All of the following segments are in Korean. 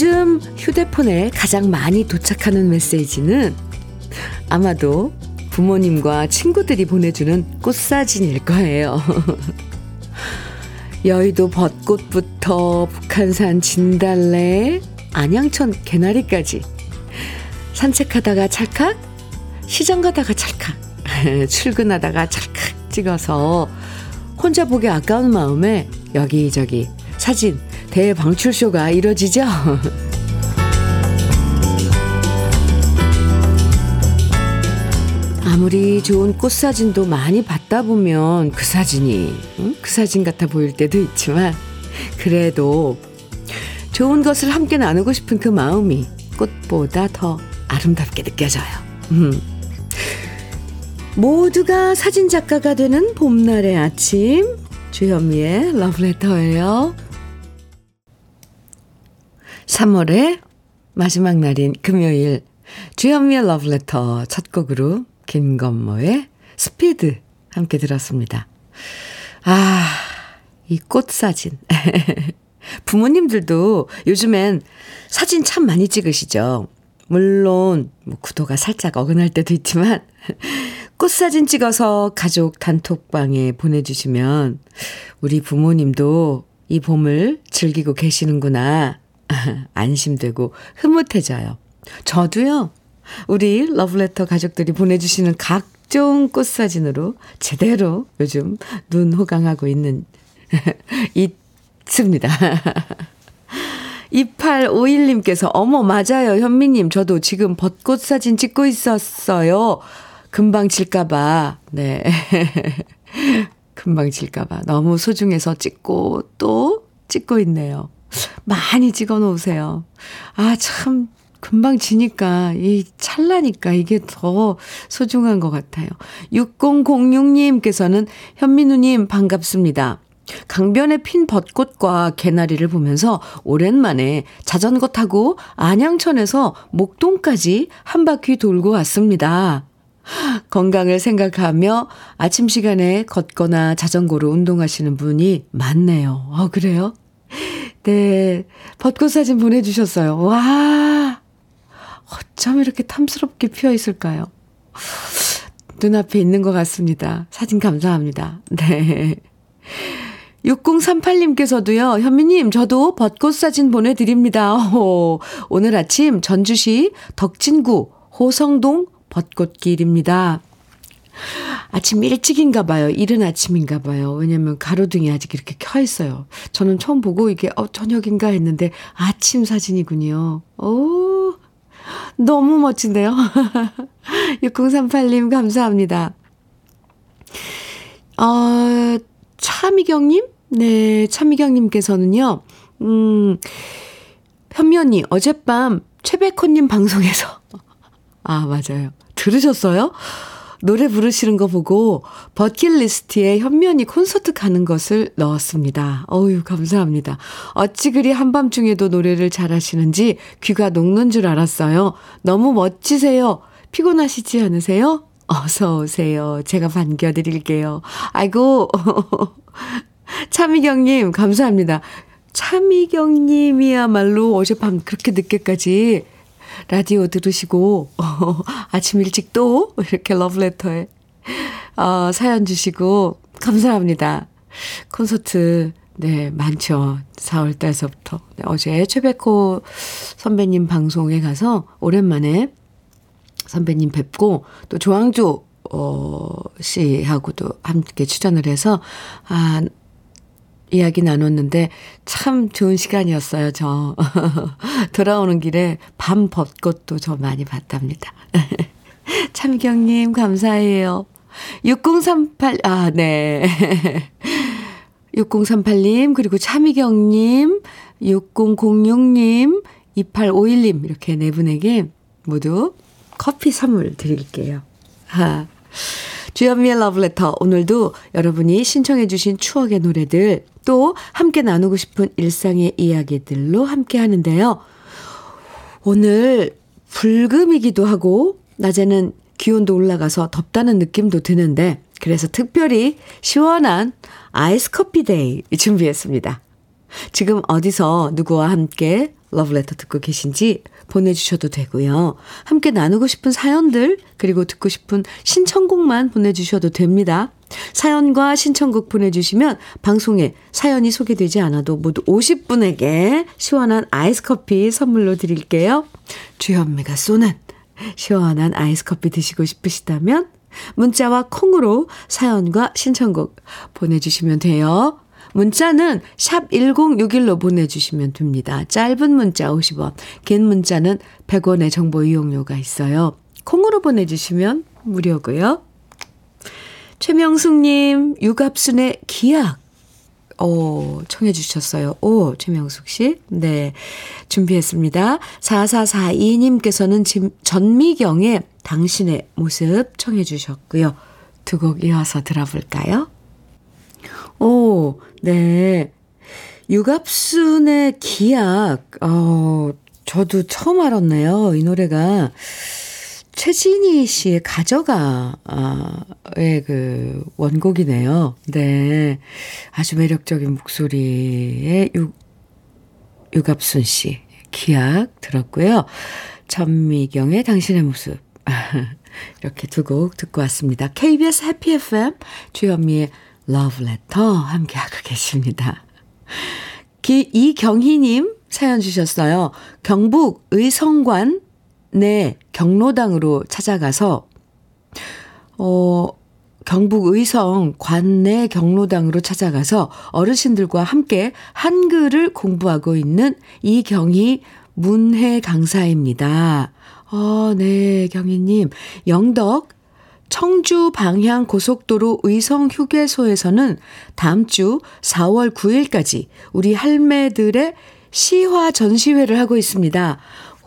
요즘 휴대폰에 가장 많이 도착하는 메시지는 아마도 부모님과 친구들이 보내주는 꽃사진일 거예요. 여의도 벚꽃부터 북한산 진달래, 안양천 개나리까지 산책하다가 찰칵, 시장 가다가 찰칵, 출근하다가 찰칵 찍어서 혼자 보기 아까운 마음에 여기저기 사진 대방출쇼가 이뤄지죠. 아무리 좋은 꽃 사진도 많이 받다 보면 그 사진이 응? 그 사진 같아 보일 때도 있지만 그래도 좋은 것을 함께 나누고 싶은 그 마음이 꽃보다 더 아름답게 느껴져요. 음. 모두가 사진 작가가 되는 봄날의 아침 주현미의 러브레터예요. 3월의 마지막 날인 금요일 주현미의 러브레터 첫 곡으로 김건모의 스피드 함께 들었습니다. 아, 이 꽃 사진. 부모님들도 요즘엔 사진 참 많이 찍으시죠. 물론 뭐 구도가 살짝 어긋날 때도 있지만 꽃 사진 찍어서 가족 단톡방에 보내주시면 우리 부모님도 이 봄을 즐기고 계시는구나 안심되고 흐뭇해져요. 저도요. 우리 러브레터 가족들이 보내주시는 각종 꽃 사진으로 제대로 요즘 눈 호강하고 있는 있습니다. 2851님께서, 어머, 맞아요. 현미님, 저도 지금 벚꽃 사진 찍고 있었어요. 금방 질까봐. 네. 금방 질까봐. 너무 소중해서 찍고 또 찍고 있네요. 많이 찍어 놓으세요. 아, 참, 금방 지니까, 이 찰나니까 이게 더 소중한 것 같아요. 6006님께서는 현민우님 반갑습니다. 강변에 핀 벚꽃과 개나리를 보면서 오랜만에 자전거 타고 안양천에서 목동까지 한 바퀴 돌고 왔습니다. 건강을 생각하며 아침 시간에 걷거나 자전거로 운동하시는 분이 많네요. 어, 그래요? 네. 벚꽃 사진 보내주셨어요. 와! 어쩜 이렇게 탐스럽게 피어 있을까요? 눈앞에 있는 것 같습니다. 사진 감사합니다. 네. 6038님께서도요, 현미님, 저도 벚꽃 사진 보내드립니다. 오, 오늘 아침 전주시 덕진구 호성동 벚꽃길입니다. 아침 일찍인가 봐요. 이른 아침인가 봐요. 왜냐면 가로등이 아직 이렇게 켜 있어요. 저는 처음 보고 이게 어 저녁인가 했는데 아침 사진이군요. 오. 너무 멋진데요. 6038님 감사합니다. 어, 차미경님? 네, 차미경님께서는요, 음, 현면이 어젯밤 최백호님 방송에서, 아, 맞아요. 들으셨어요? 노래 부르시는 거 보고 버킷리스트에 현면이 콘서트 가는 것을 넣었습니다. 어유 감사합니다. 어찌 그리 한밤중에도 노래를 잘하시는지 귀가 녹는 줄 알았어요. 너무 멋지세요. 피곤하시지 않으세요? 어서 오세요. 제가 반겨드릴게요. 아이고. 차미경님, 감사합니다. 차미경님이야말로 어젯밤 그렇게 늦게까지 라디오 들으시고, 어, 아침 일찍 또 이렇게 러브레터에 어, 사연 주시고, 감사합니다. 콘서트, 네, 많죠. 4월 달서부터. 네, 어제 최백호 선배님 방송에 가서 오랜만에 선배님 뵙고, 또 조항조, 어, 씨하고도 함께 출연을 해서, 아, 이야기 나눴는데 참 좋은 시간이었어요, 저. 돌아오는 길에 밤 벚꽃도 저 많이 봤답니다. 참경님, 감사해요. 6038, 아, 네. 6038님, 그리고 차미경님, 6006님, 2851님, 이렇게 네 분에게 모두 커피 선물 드릴게요. 아. 주현미의 러브레터. 오늘도 여러분이 신청해주신 추억의 노래들, 또 함께 나누고 싶은 일상의 이야기들로 함께 하는데요. 오늘 불금이기도 하고, 낮에는 기온도 올라가서 덥다는 느낌도 드는데, 그래서 특별히 시원한 아이스 커피 데이 준비했습니다. 지금 어디서 누구와 함께 러브레터 듣고 계신지 보내주셔도 되고요. 함께 나누고 싶은 사연들, 그리고 듣고 싶은 신청곡만 보내주셔도 됩니다. 사연과 신청곡 보내주시면 방송에 사연이 소개되지 않아도 모두 50분에게 시원한 아이스 커피 선물로 드릴게요. 주현미가 쏘는 시원한 아이스 커피 드시고 싶으시다면 문자와 콩으로 사연과 신청곡 보내주시면 돼요. 문자는 샵 1061로 보내주시면 됩니다. 짧은 문자 50원, 긴 문자는 100원의 정보 이용료가 있어요. 콩으로 보내주시면 무료고요. 최명숙님, 유갑순의 기약. 오, 청해 주셨어요. 오, 최명숙 씨. 네. 준비했습니다. 4442님께서는 지금 전미경의 당신의 모습 청해 주셨고요. 두 곡 이어서 들어볼까요? 오, 네. 유갑순의 기약, 어, 저도 처음 알았네요. 이 노래가 최진희 씨의 가져가의 그 원곡이네요. 네. 아주 매력적인 목소리의 유, 유갑순 씨 기약 들었고요. 전미경의 당신의 모습. 이렇게 두 곡 듣고 왔습니다. KBS 해피 FM 주현미의 러브레터 함께하고 계십니다. 기, 이경희님 사연 주셨어요. 경북 의성관 내 경로당으로 찾아가서, 어, 경북 의성 관내 경로당으로 찾아가서 어르신들과 함께 한글을 공부하고 있는 이경희 문해 강사입니다. 어, 네, 경희님. 영덕 청주 방향 고속도로 의성 휴게소에서는 다음 주 4월 9일까지 우리 할매들의 시화 전시회를 하고 있습니다.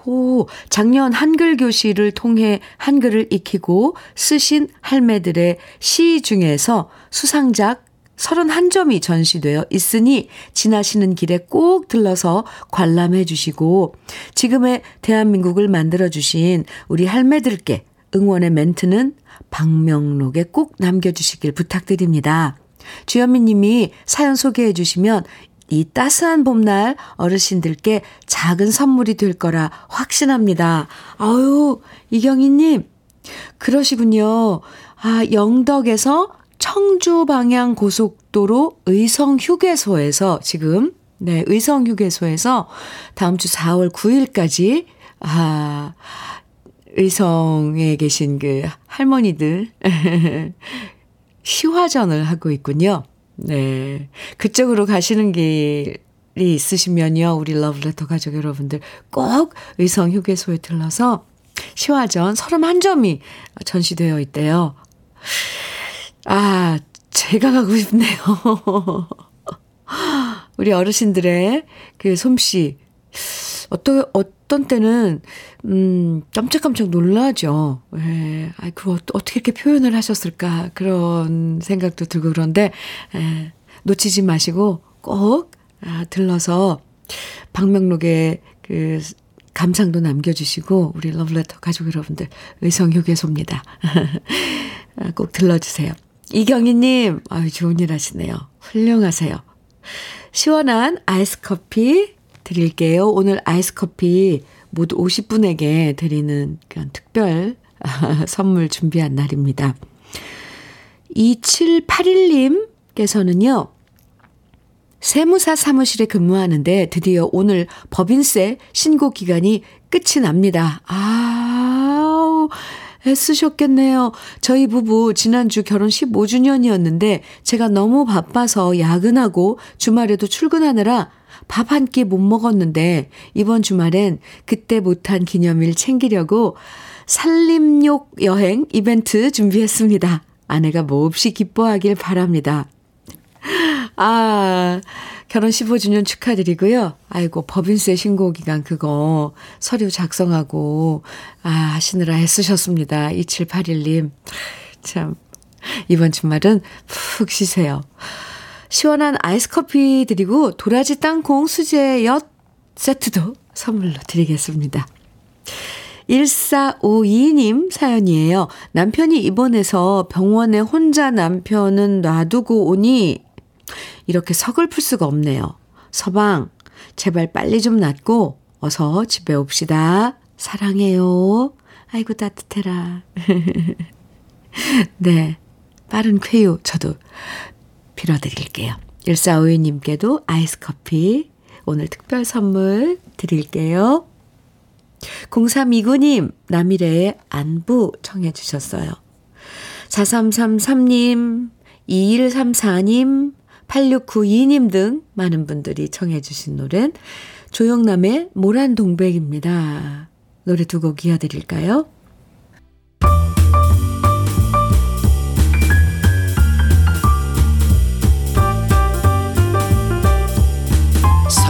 오, 작년 한글 교실을 통해 한글을 익히고 쓰신 할매들의 시 중에서 수상작 31점이 전시되어 있으니 지나시는 길에 꼭 들러서 관람해 주시고 지금의 대한민국을 만들어 주신 우리 할매들께 응원의 멘트는 방명록에 꼭 남겨주시길 부탁드립니다. 주현미 님이 사연 소개해 주시면 이 따스한 봄날 어르신들께 작은 선물이 될 거라 확신합니다. 아유, 이경희님, 그러시군요. 아, 영덕에서 청주 방향 고속도로 의성 휴게소에서 지금, 네, 의성 휴게소에서 다음 주 4월 9일까지, 아, 의성에 계신 그 할머니들 시화전을 하고 있군요. 네. 그쪽으로 가시는 길이 있으시면요. 우리 러브레터 가족 여러분들 꼭 의성 휴게소에 들러서 시화전 31점이 전시되어 있대요. 아, 제가 가고 싶네요. 우리 어르신들의 그 솜씨. 어떤, 어 떤 때는, 음, 깜짝깜짝 놀라죠. 예, 아이, 그거 어떻게 이렇게 표현을 하셨을까. 그런 생각도 들고 그런데, 예, 놓치지 마시고 꼭, 아, 들러서 방명록에 그, 감상도 남겨주시고, 우리 러브레터 가족 여러분들, 의성휴게소입니다. 아, 꼭 들러주세요. 이경희님, 아유, 좋은 일 하시네요. 훌륭하세요. 시원한 아이스 커피 드릴게요. 오늘 아이스 커피 모두 50분에게 드리는 그런 특별 선물 준비한 날입니다. 2781님께서는요, 세무사 사무실에 근무하는데 드디어 오늘 법인세 신고 기간이 끝이 납니다. 아, 애쓰셨겠네요. 저희 부부 지난주 결혼 15주년이었는데 제가 너무 바빠서 야근하고 주말에도 출근하느라 밥 한 끼 못 먹었는데 이번 주말엔 그때 못한 기념일 챙기려고 살림욕 여행 이벤트 준비했습니다. 아내가 몹시 기뻐하길 바랍니다. 아, 결혼 15주년 축하드리고요. 아이고, 법인세 신고 기간 그거 서류 작성하고, 아, 하시느라 애쓰셨습니다. 2781님. 참, 이번 주말은 푹 쉬세요. 시원한 아이스 커피 드리고 도라지 땅콩 수제 엿 세트도 선물로 드리겠습니다. 1452님 사연이에요. 남편이 입원해서 병원에 혼자 남편은 놔두고 오니 이렇게 서글플 수가 없네요. 서방, 제발 빨리 좀 낫고 어서 집에 옵시다. 사랑해요. 아이고, 따뜻해라. 네. 빠른 쾌유 저도 빌어드릴게요. 1452님께도 아이스 커피 오늘 특별 선물 드릴게요. 0329님, 남일의 안부 청해 주셨어요. 4333님, 2134님, 8692님 등 많은 분들이 청해 주신 노래는 조영남의 모란 동백입니다. 노래 두 곡 이어드릴까요?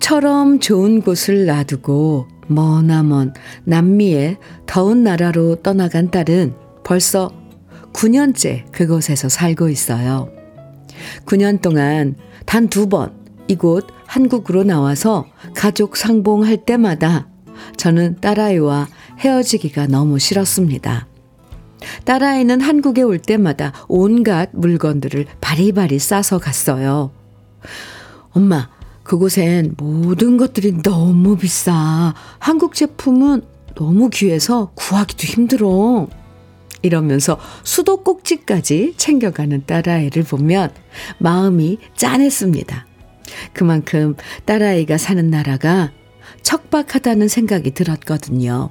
처럼 좋은 곳을 놔두고 머나먼 남미의 더운 나라로 떠나간 딸은 벌써 9년째 그곳에서 살고 있어요. 9년 동안 단 두 번 이곳 한국으로 나와서 가족 상봉할 때마다 저는 딸아이와 헤어지기가 너무 싫었습니다. 딸아이는 한국에 올 때마다 온갖 물건들을 바리바리 싸서 갔어요. 엄마, 그곳엔 모든 것들이 너무 비싸. 한국 제품은 너무 귀해서 구하기도 힘들어. 이러면서 수도 꼭지까지 챙겨가는 딸아이를 보면 마음이 짠했습니다. 그만큼 딸아이가 사는 나라가 척박하다는 생각이 들었거든요.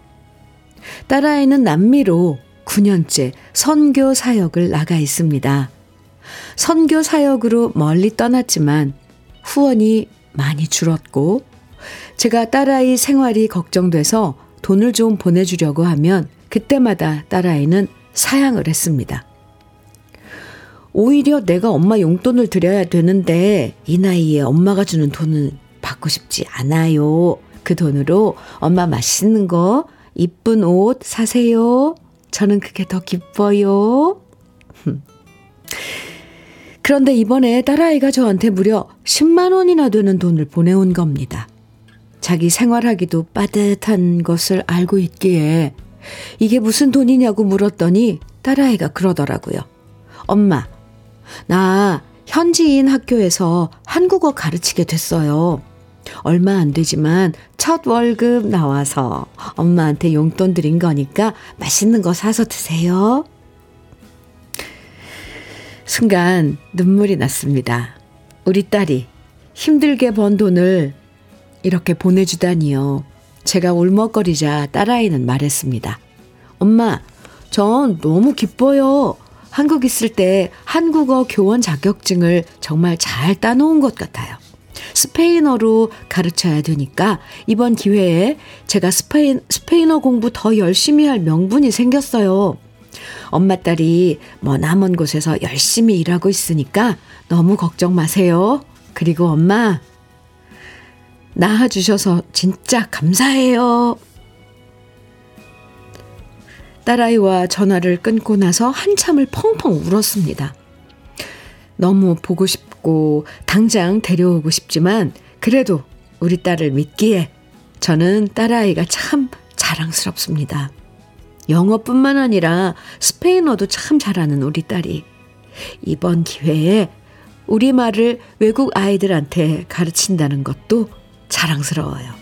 딸아이는 남미로 9년째 선교 사역을 나가 있습니다. 선교 사역으로 멀리 떠났지만 후원이 많이 줄었고 제가 딸아이 생활이 걱정돼서 돈을 좀 보내주려고 하면 그때마다 딸아이는 사양을 했습니다. 오히려 내가 엄마 용돈을 드려야 되는데 이 나이에 엄마가 주는 돈은 받고 싶지 않아요. 그 돈으로 엄마 맛있는 거, 이쁜 옷 사세요. 저는 그게 더 기뻐요. 그런데 이번에 딸아이가 저한테 무려 10만 원이나 되는 돈을 보내온 겁니다. 자기 생활하기도 빠듯한 것을 알고 있기에 이게 무슨 돈이냐고 물었더니 딸아이가 그러더라고요. 엄마, 나 현지인 학교에서 한국어 가르치게 됐어요. 얼마 안 되지만 첫 월급 나와서 엄마한테 용돈 드린 거니까 맛있는 거 사서 드세요. 순간 눈물이 났습니다. 우리 딸이 힘들게 번 돈을 이렇게 보내주다니요. 제가 울먹거리자 딸아이는 말했습니다. 엄마, 전 너무 기뻐요. 한국 있을 때 한국어 교원 자격증을 정말 잘 따놓은 것 같아요. 스페인어로 가르쳐야 되니까 이번 기회에 제가 스페인, 스페인어 공부 더 열심히 할 명분이 생겼어요. 엄마 딸이 머나먼 곳에서 열심히 일하고 있으니까 너무 걱정 마세요. 그리고 엄마, 낳아주셔서 진짜 감사해요. 딸아이와 전화를 끊고 나서 한참을 펑펑 울었습니다. 너무 보고 싶고 당장 데려오고 싶지만 그래도 우리 딸을 믿기에 저는 딸아이가 참 자랑스럽습니다. 영어뿐만 아니라 스페인어도 참 잘하는 우리 딸이 이번 기회에 우리말을 외국 아이들한테 가르친다는 것도 자랑스러워요.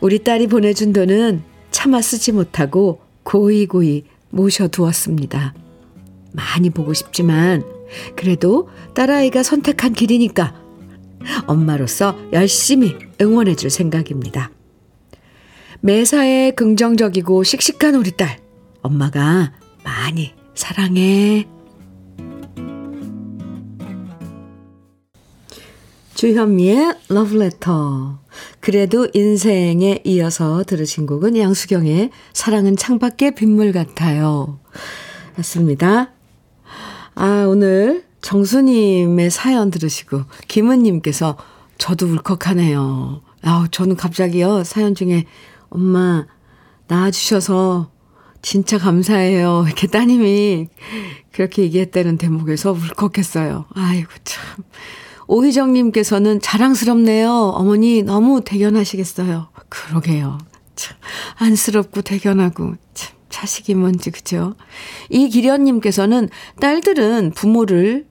우리 딸이 보내준 돈은 차마 쓰지 못하고 고이고이 모셔두었습니다. 많이 보고 싶지만 그래도 딸아이가 선택한 길이니까 엄마로서 열심히 응원해 줄 생각입니다. 매사에 긍정적이고 씩씩한 우리 딸, 엄마가 많이 사랑해. 주현미의 러브레터. 그래도 인생에 이어서 들으신 곡은 양수경의 사랑은 창밖의 빗물 같아요. 맞습니다. 아, 오늘 정수님의 사연 들으시고, 김은님께서 저도 울컥하네요. 아우, 저는 갑자기요, 사연 중에 엄마 낳아주셔서 진짜 감사해요. 이렇게 따님이 그렇게 얘기했다는 대목에서 울컥했어요. 아이고, 참. 오희정님께서는 자랑스럽네요. 어머니 너무 대견하시겠어요. 그러게요. 참, 안쓰럽고 대견하고, 참, 자식이 뭔지, 그죠? 이기련님께서는 딸들은 부모를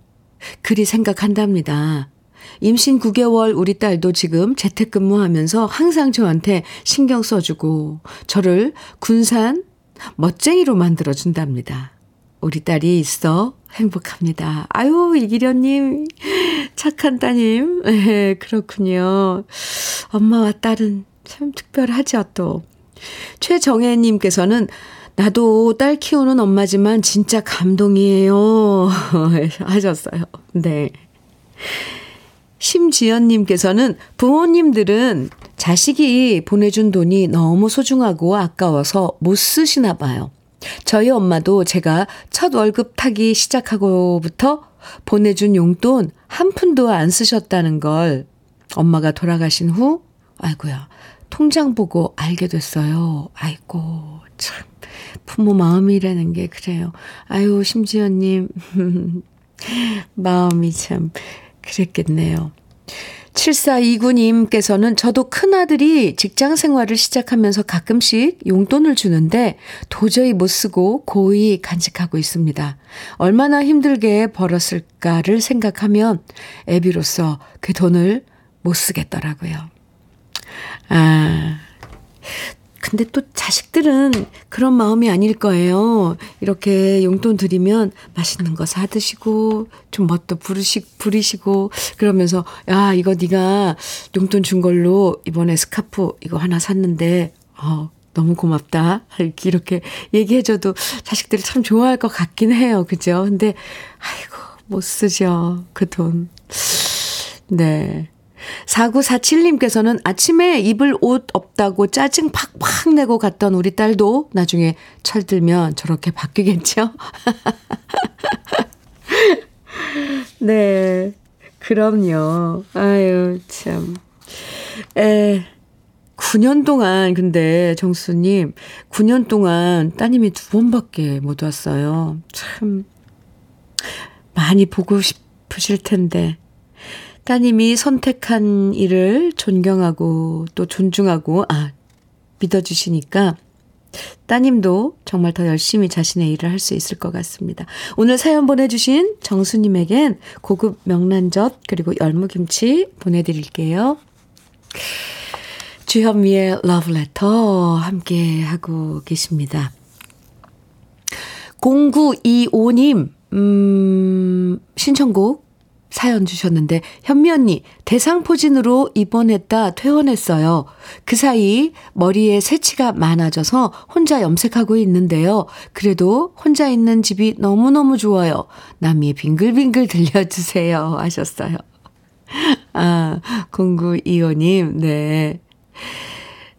그리 생각한답니다. 임신 9개월 우리 딸도 지금 재택근무하면서 항상 저한테 신경 써주고 저를 군산 멋쟁이로 만들어준답니다. 우리 딸이 있어 행복합니다. 아유, 이기련님, 착한 따님. 네, 그렇군요. 엄마와 딸은 참 특별하죠, 또. 최정혜님께서는 나도 딸 키우는 엄마지만 진짜 감동이에요. 하셨어요. 네. 심지연님께서는 부모님들은 자식이 보내준 돈이 너무 소중하고 아까워서 못 쓰시나 봐요. 저희 엄마도 제가 첫 월급 타기 시작하고부터 보내준 용돈 한 푼도 안 쓰셨다는 걸 엄마가 돌아가신 후, 아이고야, 통장 보고 알게 됐어요. 아이고, 참. 부모 마음이라는 게 그래요. 아유, 심지어님. 마음이 참 그랬겠네요. 7429님께서는 저도 큰아들이 직장 생활을 시작하면서 가끔씩 용돈을 주는데 도저히 못 쓰고 고이 간직하고 있습니다. 얼마나 힘들게 벌었을까를 생각하면 애비로서 그 돈을 못 쓰겠더라고요. 아, 근데 또 자식들은 그런 마음이 아닐 거예요. 이렇게 용돈 드리면 맛있는 거 사 드시고 좀 멋도 부르시, 부리시고 그러면서 야 이거 네가 용돈 준 걸로 이번에 스카프 이거 하나 샀는데 어 너무 고맙다. 이렇게 얘기해줘도 자식들이 참 좋아할 것 같긴 해요. 그죠? 근데 아이고 못 쓰죠 그 돈. 네. 4947님께서는 아침에 입을 옷 없다고 짜증 팍팍 내고 갔던 우리 딸도 나중에 철들면 저렇게 바뀌겠죠? 네. 그럼요. 아유, 참. 에, 9년 동안, 근데 정수님, 9년 동안 따님이 두 번밖에 못 왔어요. 참, 많이 보고 싶으실 텐데. 따님이 선택한 일을 존경하고 또 존중하고, 아, 믿어주시니까 따님도 정말 더 열심히 자신의 일을 할 수 있을 것 같습니다. 오늘 사연 보내주신 정수님에겐 고급 명란젓 그리고 열무김치 보내드릴게요. 주현미의 러브레터 함께 하고 계십니다. 0925님, 음, 신청곡 사연 주셨는데 현미 언니 대상포진으로 입원했다 퇴원했어요. 그 사이 머리에 새치가 많아져서 혼자 염색하고 있는데요. 그래도 혼자 있는 집이 너무너무 좋아요. 남이의 빙글빙글 들려주세요 하셨어요. 아 0925님 네.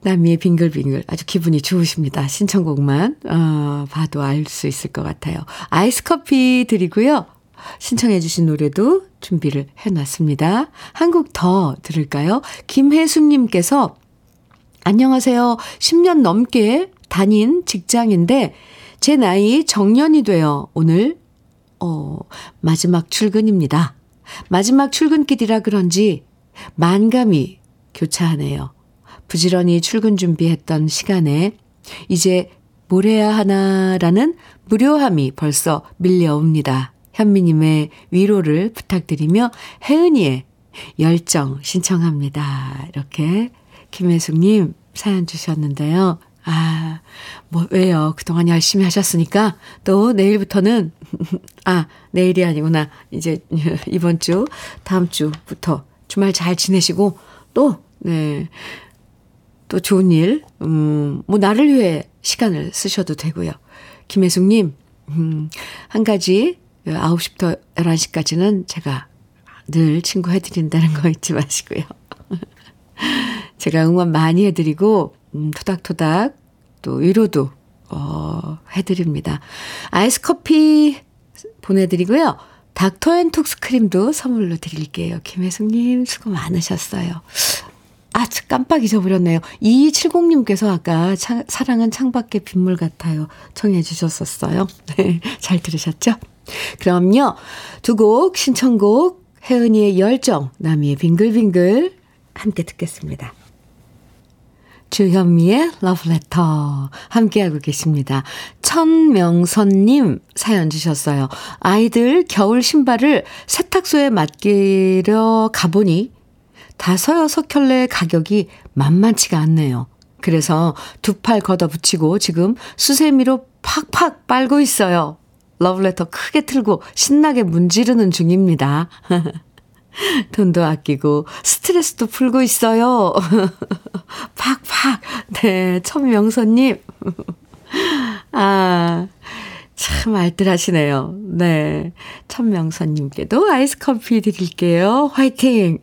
남이의 빙글빙글 아주 기분이 좋으십니다. 신청곡만 어, 봐도 알 수 있을 것 같아요. 아이스 커피 드리고요. 신청해 주신 노래도 준비를 해놨습니다. 한 곡 더 들을까요? 김혜숙님께서 안녕하세요. 10년 넘게 다닌 직장인데 제 나이 정년이 되어 오늘 어, 마지막 출근입니다. 마지막 출근길이라 그런지 만감이 교차하네요. 부지런히 출근 준비했던 시간에 이제 뭘 해야 하나라는 무료함이 벌써 밀려옵니다. 현미님의 위로를 부탁드리며 혜은이의 열정 신청합니다. 이렇게 김혜숙님 사연 주셨는데요. 아, 뭐, 왜요? 그동안 열심히 하셨으니까 또 내일부터는, 아, 내일이 아니구나. 이제 이번 주, 다음 주부터 주말 잘 지내시고 또, 네. 또 좋은 일, 음, 뭐, 나를 위해 시간을 쓰셔도 되고요. 김혜숙님, 음, 한 가지 9시부터 11시까지는 제가 늘 친구 해드린다는 거 잊지 마시고요. 제가 응원 많이 해드리고, 음, 토닥토닥 또 위로도, 어, 해드립니다. 아이스 커피 보내드리고요. 닥터 앤 톡스 크림도 선물로 드릴게요. 김혜숙님, 수고 많으셨어요. 아, 깜빡 잊어버렸네요. 2270님께서 아까 차, 사랑은 창밖에 빗물 같아요. 청해 주셨었어요. 네, 잘 들으셨죠? 그럼요. 두 곡 신청곡 혜은이의 열정, 나미의 빙글빙글 함께 듣겠습니다. 주현미의 러브레터 함께하고 계십니다. 천명선님 사연 주셨어요. 아이들 겨울 신발을 세탁소에 맡기려 가보니 다섯 여섯 켤레 가격이 만만치가 않네요. 그래서 두 팔 걷어붙이고 지금 수세미로 팍팍 빨고 있어요. 러브레터 크게 틀고 신나게 문지르는 중입니다. 돈도 아끼고 스트레스도 풀고 있어요. 팍팍. 네, 천명선님. 아, 참 알뜰하시네요. 네. 천명선님께도 아이스 커피 드릴게요. 화이팅!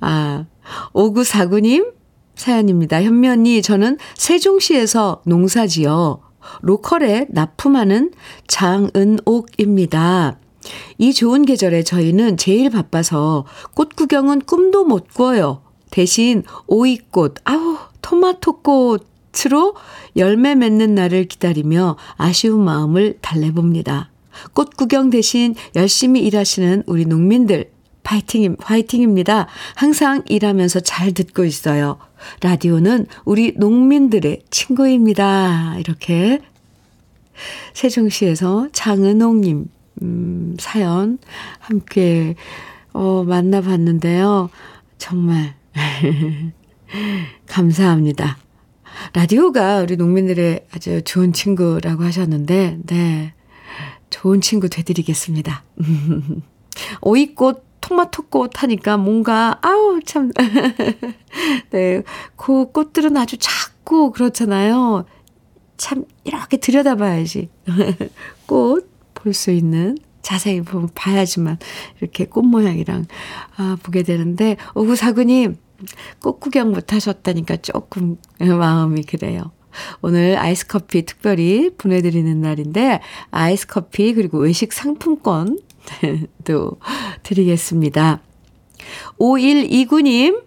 아, 5949님 사연입니다. 언니, 저는 세종시에서 농사지어 로컬에 납품하는 장은옥입니다. 이 좋은 계절에 저희는 제일 바빠서 꽃 구경은 꿈도 못 꿔요. 대신 오이꽃, 아우, 토마토꽃으로 열매 맺는 날을 기다리며 아쉬운 마음을 달래봅니다. 꽃 구경 대신 열심히 일하시는 우리 농민들 파이팅, 파이팅입니다. 항상 일하면서 잘 듣고 있어요. 라디오는 우리 농민들의 친구입니다. 이렇게 세종시에서 장은옥님, 음, 사연 함께, 어, 만나봤는데요. 정말, 감사합니다. 라디오가 우리 농민들의 아주 좋은 친구라고 하셨는데, 네. 좋은 친구 되드리겠습니다. 오이꽃 토마토꽃 하니까 뭔가, 아우, 참. 네. 그 꽃들은 아주 작고 그렇잖아요. 참, 이렇게 들여다봐야지. 꽃 볼 수 있는. 자세히 보면 봐야지만 이렇게 꽃 모양이랑, 아, 보게 되는데, 오구사구님, 꽃 구경 못 하셨다니까 조금 마음이 그래요. 오늘 아이스 커피 특별히 보내드리는 날인데, 아이스 커피 그리고 외식 상품권 또 드리겠습니다. 5129님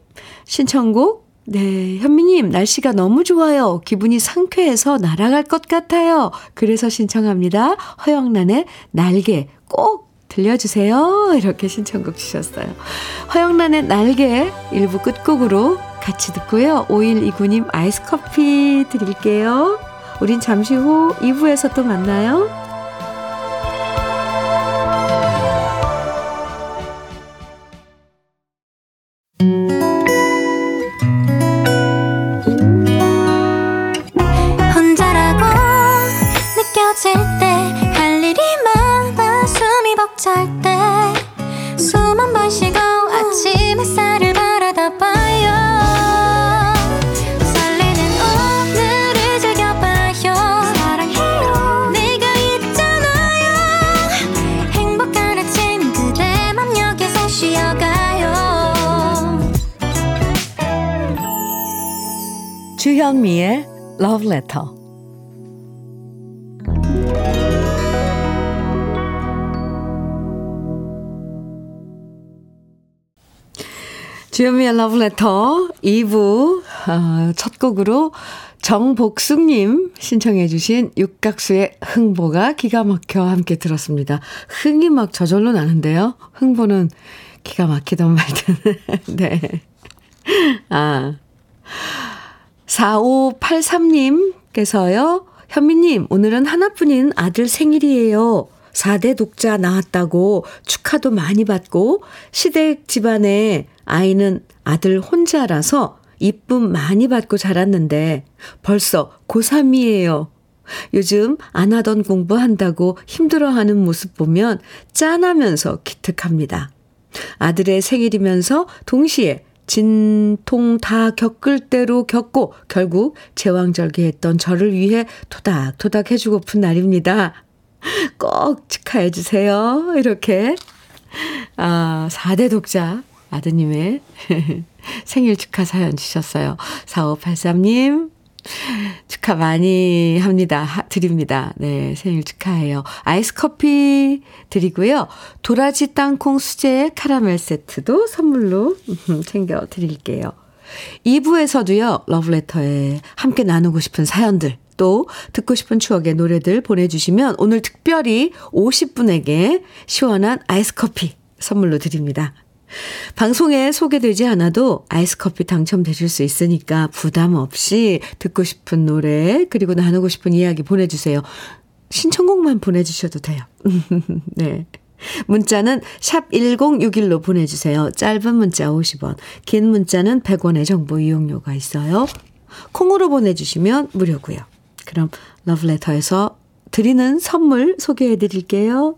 신청곡 네, 현미님, 날씨가 너무 좋아요. 기분이 상쾌해서 날아갈 것 같아요. 그래서 신청합니다. 허영란의 날개 꼭 들려주세요. 이렇게 신청곡 주셨어요. 허영란의 날개 일부 끝곡으로 같이 듣고요. 5129님 아이스 커피 드릴게요. 우린 잠시 후 2부에서 또 만나요. 주현미의 Love Letter. 주현미의 Love Letter 2부 어, 첫 곡으로 정복숙님 신청해 주신 육각수의 흥보가 기가 막혀 함께 들었습니다. 흥이 막 저절로 나는데요. 흥보는 기가 막히던 말든. 네. 아. 4583님께서요. 현미님, 오늘은 하나뿐인 아들 생일이에요. 4대 독자 나왔다고 축하도 많이 받고 시댁 집안에 아이는 아들 혼자라서 이쁨 많이 받고 자랐는데 벌써 고3이에요. 요즘 안 하던 공부한다고 힘들어하는 모습 보면 짠하면서 기특합니다. 아들의 생일이면서 동시에 진통 다 겪을 대로 겪고 결국 제왕절개했던 저를 위해 토닥토닥 해주고픈 날입니다. 꼭 축하해 주세요. 이렇게 아 4대 독자 아드님의 생일 축하 사연 주셨어요. 4583님 축하 많이 합니다. 하, 드립니다. 네, 생일 축하해요. 아이스 커피 드리고요. 도라지 땅콩 수제 카라멜 세트도 선물로 챙겨 드릴게요. 2부에서도요, 러브레터에 함께 나누고 싶은 사연들, 또 듣고 싶은 추억의 노래들 보내주시면 오늘 특별히 50분에게 시원한 아이스 커피 선물로 드립니다. 방송에 소개되지 않아도 아이스 커피 당첨되실 수 있으니까 부담 없이 듣고 싶은 노래, 그리고 나누고 싶은 이야기 보내주세요. 신청곡만 보내주셔도 돼요. 네. 문자는 샵 1061로 보내주세요. 짧은 문자 50원, 긴 문자는 100원의 정보 이용료가 있어요. 콩으로 보내주시면 무료고요. 그럼 러브레터에서 드리는 선물 소개해 드릴게요.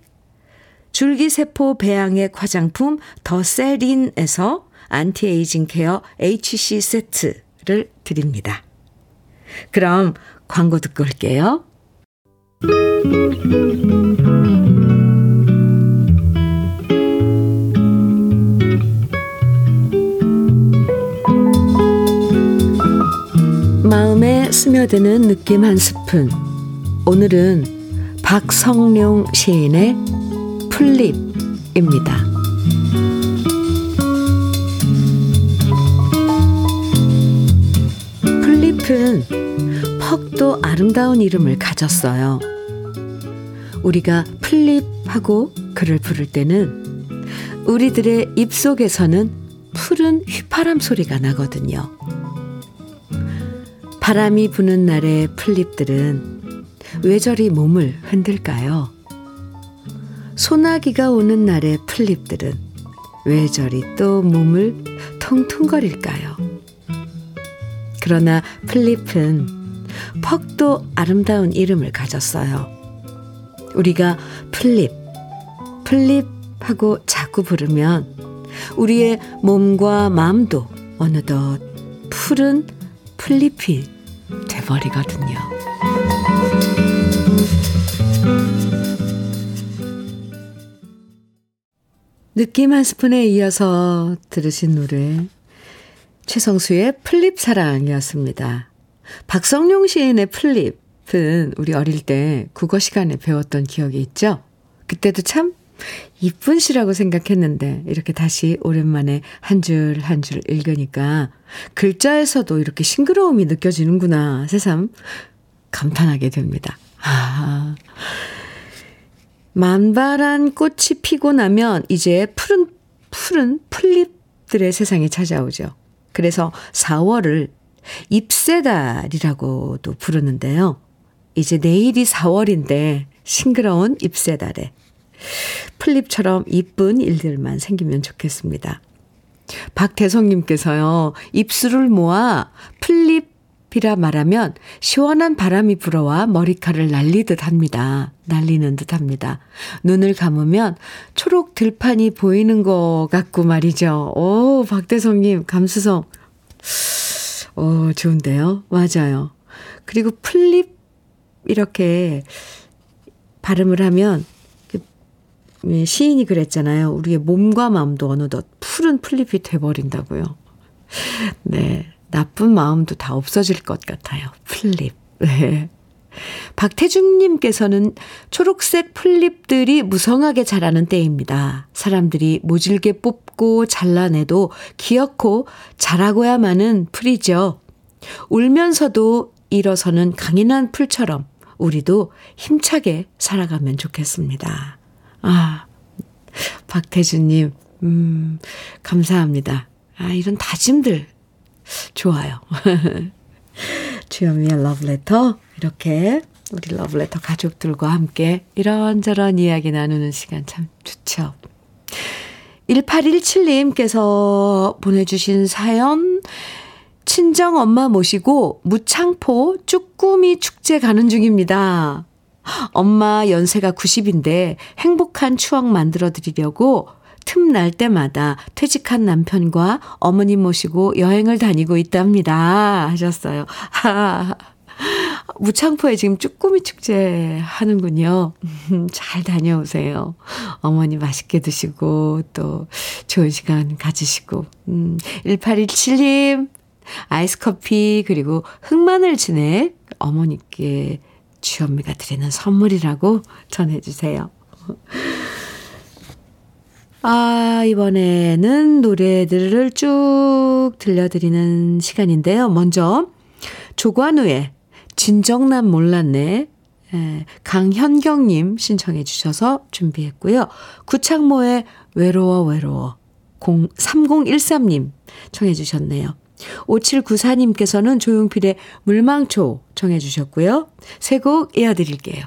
줄기세포 배양액 화장품 더 세린에서 anti-aging care HC 세트를 드립니다. 그럼 광고 듣고 올게요. 마음에 스며드는 느낌 한 스푼. 오늘은 박성룡 시인의 풀잎입니다. 풀잎은 퍽도 아름다운 이름을 가졌어요. 우리가 풀잎하고 그를 부를 때는 우리들의 입 속에서는 푸른 휘파람 소리가 나거든요. 바람이 부는 날의 풀잎들은 왜 저리 몸을 흔들까요? 소나기가 오는 날의 풀잎들은 왜 저리 또 몸을 통통거릴까요? 그러나 풀잎은 퍽도 아름다운 이름을 가졌어요. 우리가 풀잎, 풀잎 하고 자꾸 부르면 우리의 몸과 마음도 어느덧 푸른 풀잎이 돼버리거든요. 느낌 한 스푼에 이어서 들으신 노래 최성수의 풀잎 사랑이었습니다. 박성룡 시인의 풀잎은 우리 어릴 때 국어 시간에 배웠던 기억이 있죠? 그때도 참 이쁜 시라고 생각했는데 이렇게 다시 오랜만에 한 줄 한 줄 읽으니까 글자에서도 이렇게 싱그러움이 느껴지는구나 새삼 감탄하게 됩니다. 아, 만발한 꽃이 피고 나면 이제 푸른, 푸른 풀잎들의 세상이 찾아오죠. 그래서 4월을 잎새달이라고도 부르는데요. 이제 내일이 4월인데 싱그러운 잎새달에 풀잎처럼 이쁜 일들만 생기면 좋겠습니다. 박대성님께서요, 입술을 모아 풀잎 이라 말하면 시원한 바람이 불어와 머리카락을 날리듯 합니다. 날리는 듯 합니다. 눈을 감으면 초록 들판이 보이는 것 같고 말이죠. 오, 박대성님, 감수성. 오, 좋은데요? 맞아요. 그리고 풀잎, 이렇게 발음을 하면 예, 시인이 그랬잖아요. 우리의 몸과 마음도 어느덧 푸른 풀잎이 돼버린다고요. 네. 나쁜 마음도 다 없어질 것 같아요. 풀잎. 네. 박태준님께서는 초록색 풀잎들이 무성하게 자라는 때입니다. 사람들이 모질게 뽑고 잘라내도 귀엽고 자라고야만은 풀이죠. 울면서도 일어서는 강인한 풀처럼 우리도 힘차게 살아가면 좋겠습니다. 아, 박태준님, 음, 감사합니다. 아, 이런 다짐들 좋아요. 주현미의 러브레터 이렇게 우리 러브레터 가족들과 함께 이런저런 이야기 나누는 시간 참 좋죠. 1817님께서 보내주신 사연 친정 엄마 모시고 무창포 쭈꾸미 축제 가는 중입니다. 엄마 연세가 90인데 행복한 추억 만들어 드리려고 틈날 때마다 퇴직한 남편과 어머니 모시고 여행을 다니고 있답니다. 하셨어요. 하, 무창포에 지금 쭈꾸미 축제 하는군요. 잘 다녀오세요. 어머니 맛있게 드시고 또 좋은 시간 가지시고. 음, 1817님 아이스 커피 그리고 흑마늘 진액 어머니께 주현미가 드리는 선물이라고 전해주세요. 아, 이번에는 노래들을 쭉 들려드리는 시간인데요. 먼저, 조관우의 진정난 몰랐네. 에, 강현경님 신청해 주셔서 준비했고요. 구창모의 외로워 외로워 0, 3013님 청해 주셨네요. 5794님께서는 조용필의 물망초 청해 주셨고요. 세 곡 이어드릴게요.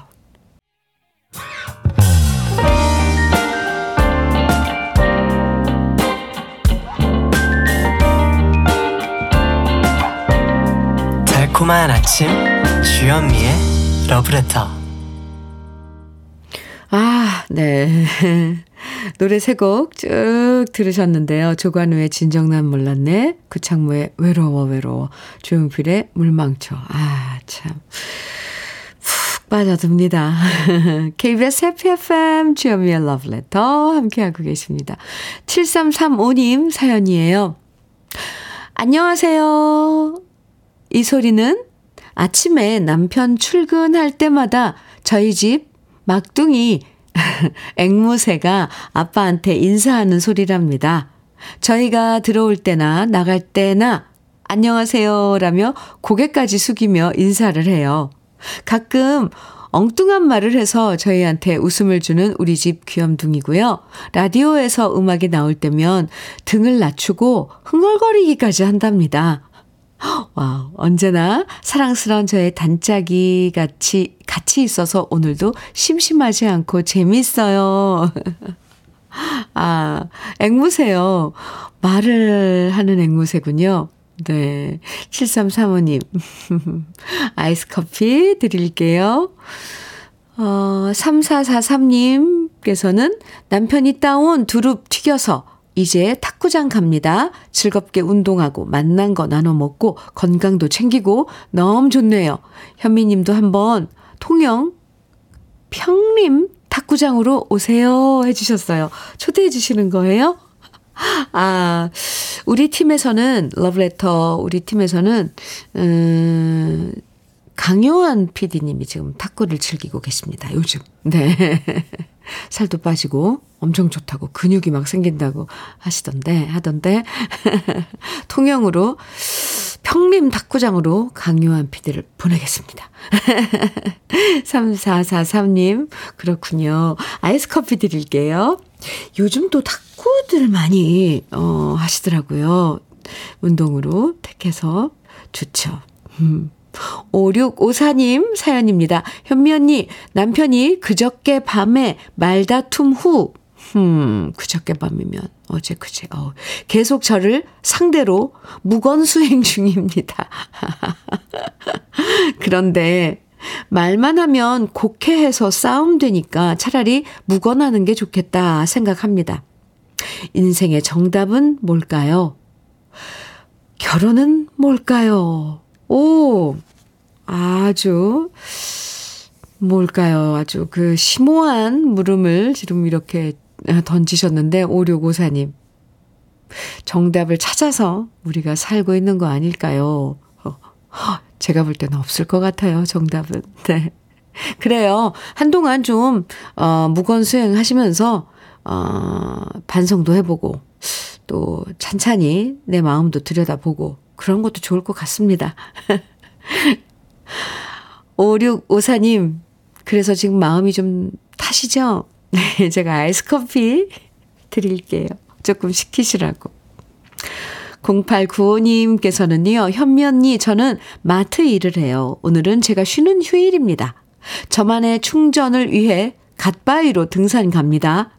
달콤한 아침 주현미의 러브레터 아, 네. 노래 세 곡 쭉 들으셨는데요. 조관우의 진정난 몰랐네, 구창모의 외로워 외로워, 조용필의 물망초. 아, 참. 푹 빠져듭니다. KBS 해피 FM 주현미의 러브레터 함께하고 계십니다. 7335님 사연이에요. 안녕하세요. 이 소리는 아침에 남편 출근할 때마다 저희 집 막둥이 앵무새가 아빠한테 인사하는 소리랍니다. 저희가 들어올 때나 나갈 때나 안녕하세요 라며 고개까지 숙이며 인사를 해요. 가끔 엉뚱한 말을 해서 저희한테 웃음을 주는 우리 집 귀염둥이고요. 라디오에서 음악이 나올 때면 등을 낮추고 흥얼거리기까지 한답니다. 와, 언제나 사랑스러운 저의 단짝이 같이, 같이 있어서 오늘도 심심하지 않고 재밌어요. 아, 앵무새요. 말을 하는 앵무새군요. 네. 7335님. 아이스 커피 드릴게요. 어, 3443님께서는 남편이 따온 두릅 튀겨서 이제 탁구장 갑니다. 즐겁게 운동하고 만난 거 나눠 먹고 건강도 챙기고 너무 좋네요. 현미 님도 한번 통영 평림 탁구장으로 오세요 해주셨어요. 초대해 주시는 거예요? 아, 우리 팀에서는, 러브레터, 우리 팀에서는, 음, 강요한 PD님이 지금 탁구를 즐기고 계십니다. 요즘. 네. 살도 빠지고 엄청 좋다고 근육이 막 생긴다고 하시던데 하던데 통영으로 평림 탁구장으로 강요한 피디를 보내겠습니다. 3443님 그렇군요. 아이스 커피 드릴게요. 요즘 또 탁구들 많이 어 하시더라고요. 운동으로 택해서 좋죠. 음. 5654님 사연입니다. 현미 언니, 남편이 그저께 밤에 말다툼 후, 음, 그저께 밤이면 어제 그제, 어, 계속 저를 상대로 무건수행 중입니다. 그런데 말만 하면 곡해해서 싸움 되니까 차라리 묵어나는 게 좋겠다 생각합니다. 인생의 정답은 뭘까요? 결혼은 뭘까요? 오, 아주, 뭘까요? 아주 그 심오한 물음을 지금 이렇게 던지셨는데, 5654님. 정답을 찾아서 우리가 살고 있는 거 아닐까요? 제가 볼 때는 없을 것 같아요, 정답은. 네. 그래요. 한동안 좀, 어, 무건수행 하시면서, 어, 반성도 해보고, 또, 찬찬히 내 마음도 들여다보고, 그런 것도 좋을 것 같습니다. 5654님, 그래서 지금 마음이 좀 타시죠? 네, 제가 아이스 커피 드릴게요. 조금 식히시라고. 0895님께서는요, 현미 언니, 저는 마트 일을 해요. 오늘은 제가 쉬는 휴일입니다. 저만의 충전을 위해 갓바위로 등산 갑니다.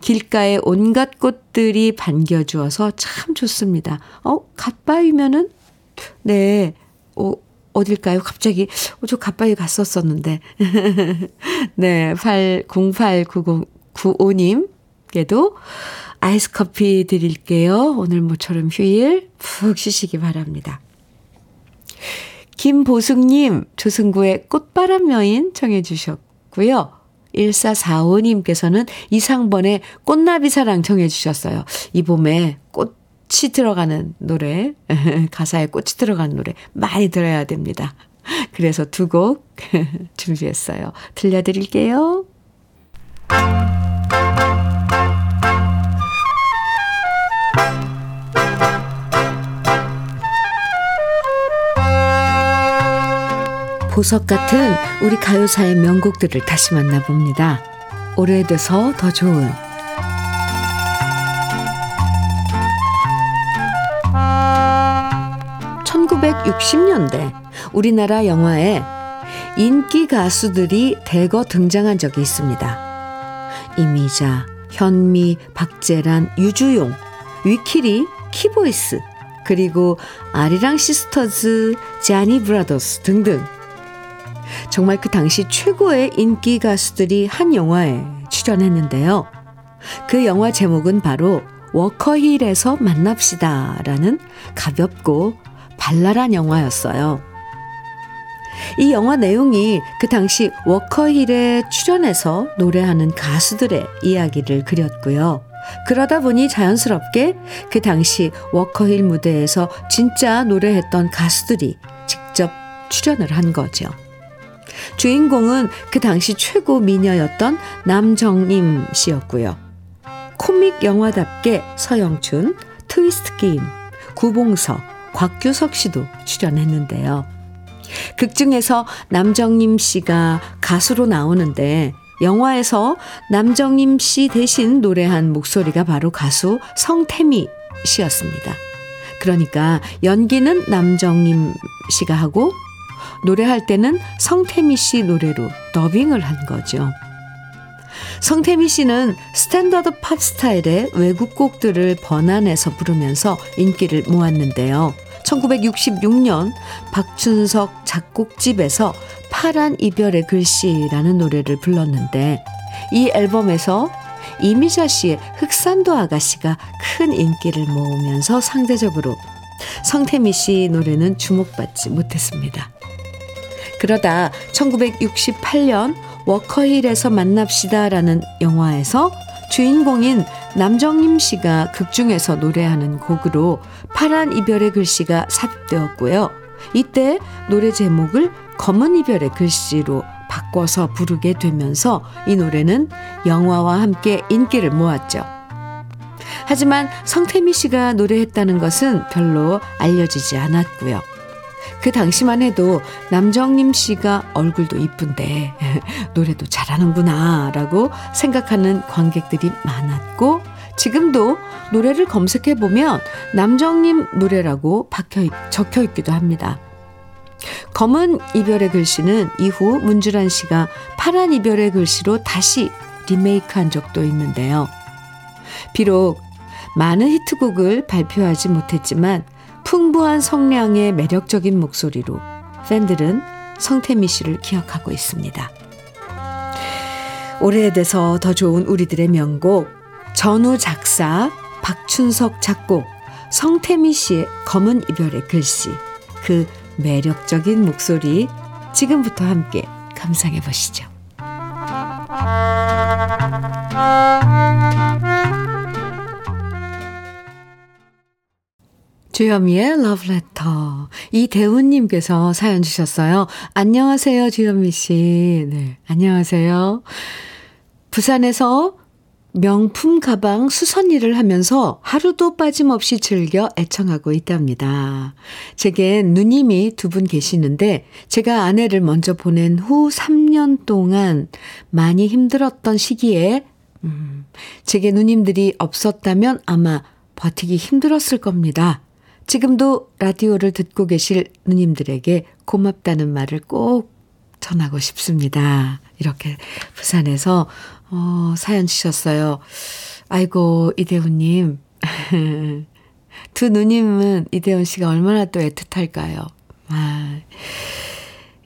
길가에 온갖 꽃들이 반겨주어서 참 좋습니다. 어, 갓바위면은, 네, 어, 어딜까요? 갑자기, 어, 저 갓바위 갔었었는데. 네, 8, 089095님께도 아이스 커피 드릴게요. 오늘 모처럼 휴일 푹 쉬시기 바랍니다. 김보숙님, 조승구의 꽃바람 여인 청해 주셨고요. 1445님께서는 이상번의 꽃나비 사랑 청해 주셨어요. 이 봄에 꽃이 들어가는 노래, 가사에 꽃이 들어가는 노래 많이 들어야 됩니다. 그래서 두 곡 준비했어요. 들려드릴게요. 보석 같은 우리 가요사의 명곡들을 다시 만나봅니다. 오래돼서 더 좋은 1960년대 우리나라 영화에 인기 가수들이 대거 등장한 적이 있습니다. 이미자, 현미, 박재란, 유주용, 위키리, 키보이스, 그리고 아리랑 시스터즈, 자니 브라더스 등등 정말 그 당시 최고의 인기 가수들이 한 영화에 출연했는데요. 그 영화 제목은 바로 워커힐에서 만납시다 라는 가볍고 발랄한 영화였어요. 이 영화 내용이 그 당시 워커힐에 출연해서 노래하는 가수들의 이야기를 그렸고요. 그러다 보니 자연스럽게 그 당시 워커힐 무대에서 진짜 노래했던 가수들이 직접 출연을 한 거죠. 주인공은 그 당시 최고 미녀였던 남정임 씨였고요. 코믹 영화답게 서영춘, 트위스트 김, 구봉서, 곽규석 씨도 출연했는데요. 극 중에서 남정임 씨가 가수로 나오는데 영화에서 남정임 씨 대신 노래한 목소리가 바로 가수 성태미 씨였습니다. 그러니까 연기는 남정임 씨가 하고 노래할 때는 성태미 씨 노래로 더빙을 한 거죠. 성태미 씨는 스탠더드 팝 스타일의 외국 곡들을 번안해서 부르면서 인기를 모았는데요. 1966년 박춘석 작곡집에서 파란 이별의 글씨라는 노래를 불렀는데 이 앨범에서 이미자 씨의 흑산도 아가씨가 큰 인기를 모으면서 상대적으로 성태미 씨 노래는 주목받지 못했습니다. 그러다 1968년 워커힐에서 만납시다라는 영화에서 주인공인 남정임 씨가 극중에서 노래하는 곡으로 파란 이별의 글씨가 삽입되었고요. 이때 노래 제목을 검은 이별의 글씨로 바꿔서 부르게 되면서 이 노래는 영화와 함께 인기를 모았죠. 하지만 성태미 씨가 노래했다는 것은 별로 알려지지 않았고요. 그 당시만 해도 남정님 씨가 얼굴도 이쁜데 노래도 잘하는구나 라고 생각하는 관객들이 많았고 지금도 노래를 검색해 보면 남정님 노래라고 박혀 적혀 있기도 합니다. 검은 이별의 글씨는 이후 문주란 씨가 파란 이별의 글씨로 다시 리메이크한 적도 있는데요. 비록 많은 히트곡을 발표하지 못했지만 풍부한 성량의 매력적인 목소리로 팬들은 성태미 씨를 기억하고 있습니다. 오래돼서 더 좋은 우리들의 명곡 전우 작사 박춘석 작곡 성태미 씨의 검은 이별의 글씨 그 매력적인 목소리 지금부터 함께 감상해 보시죠. 주현미의 러브레터. 이대훈님께서 사연 주셨어요. 안녕하세요, 주현미 씨. 네, 안녕하세요. 부산에서 명품 가방 수선 일을 하면서 하루도 빠짐없이 즐겨 애청하고 있답니다. 제겐 누님이 두 분 계시는데 제가 아내를 먼저 보낸 후 3년 동안 많이 힘들었던 시기에 음, 제게 누님들이 없었다면 아마 버티기 힘들었을 겁니다. 지금도 라디오를 듣고 계실 누님들에게 고맙다는 말을 꼭 전하고 싶습니다. 이렇게 부산에서 어, 사연 주셨어요. 아이고, 이대훈님. 두 누님은 이대훈 씨가 얼마나 또 애틋할까요? 아,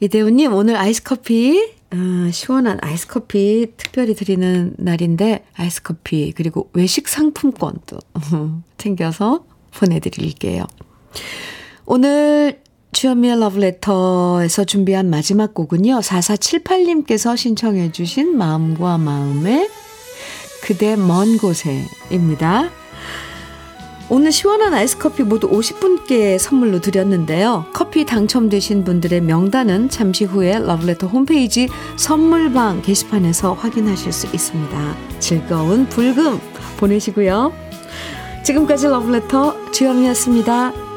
이대훈님, 오늘 아이스 커피, 어, 시원한 아이스 커피 특별히 드리는 날인데, 아이스 커피, 그리고 외식 상품권도 챙겨서 보내드릴게요. 오늘 주현미의 러브레터에서 준비한 마지막 곡은요. 4478님께서 신청해 주신 마음과 마음의 그대 먼 곳에입니다. 오늘 시원한 아이스커피 모두 50분께 선물로 드렸는데요. 커피 당첨되신 분들의 명단은 잠시 후에 러브레터 홈페이지 선물방 게시판에서 확인하실 수 있습니다. 즐거운 불금 보내시고요. 지금까지 러브레터 주현미였습니다.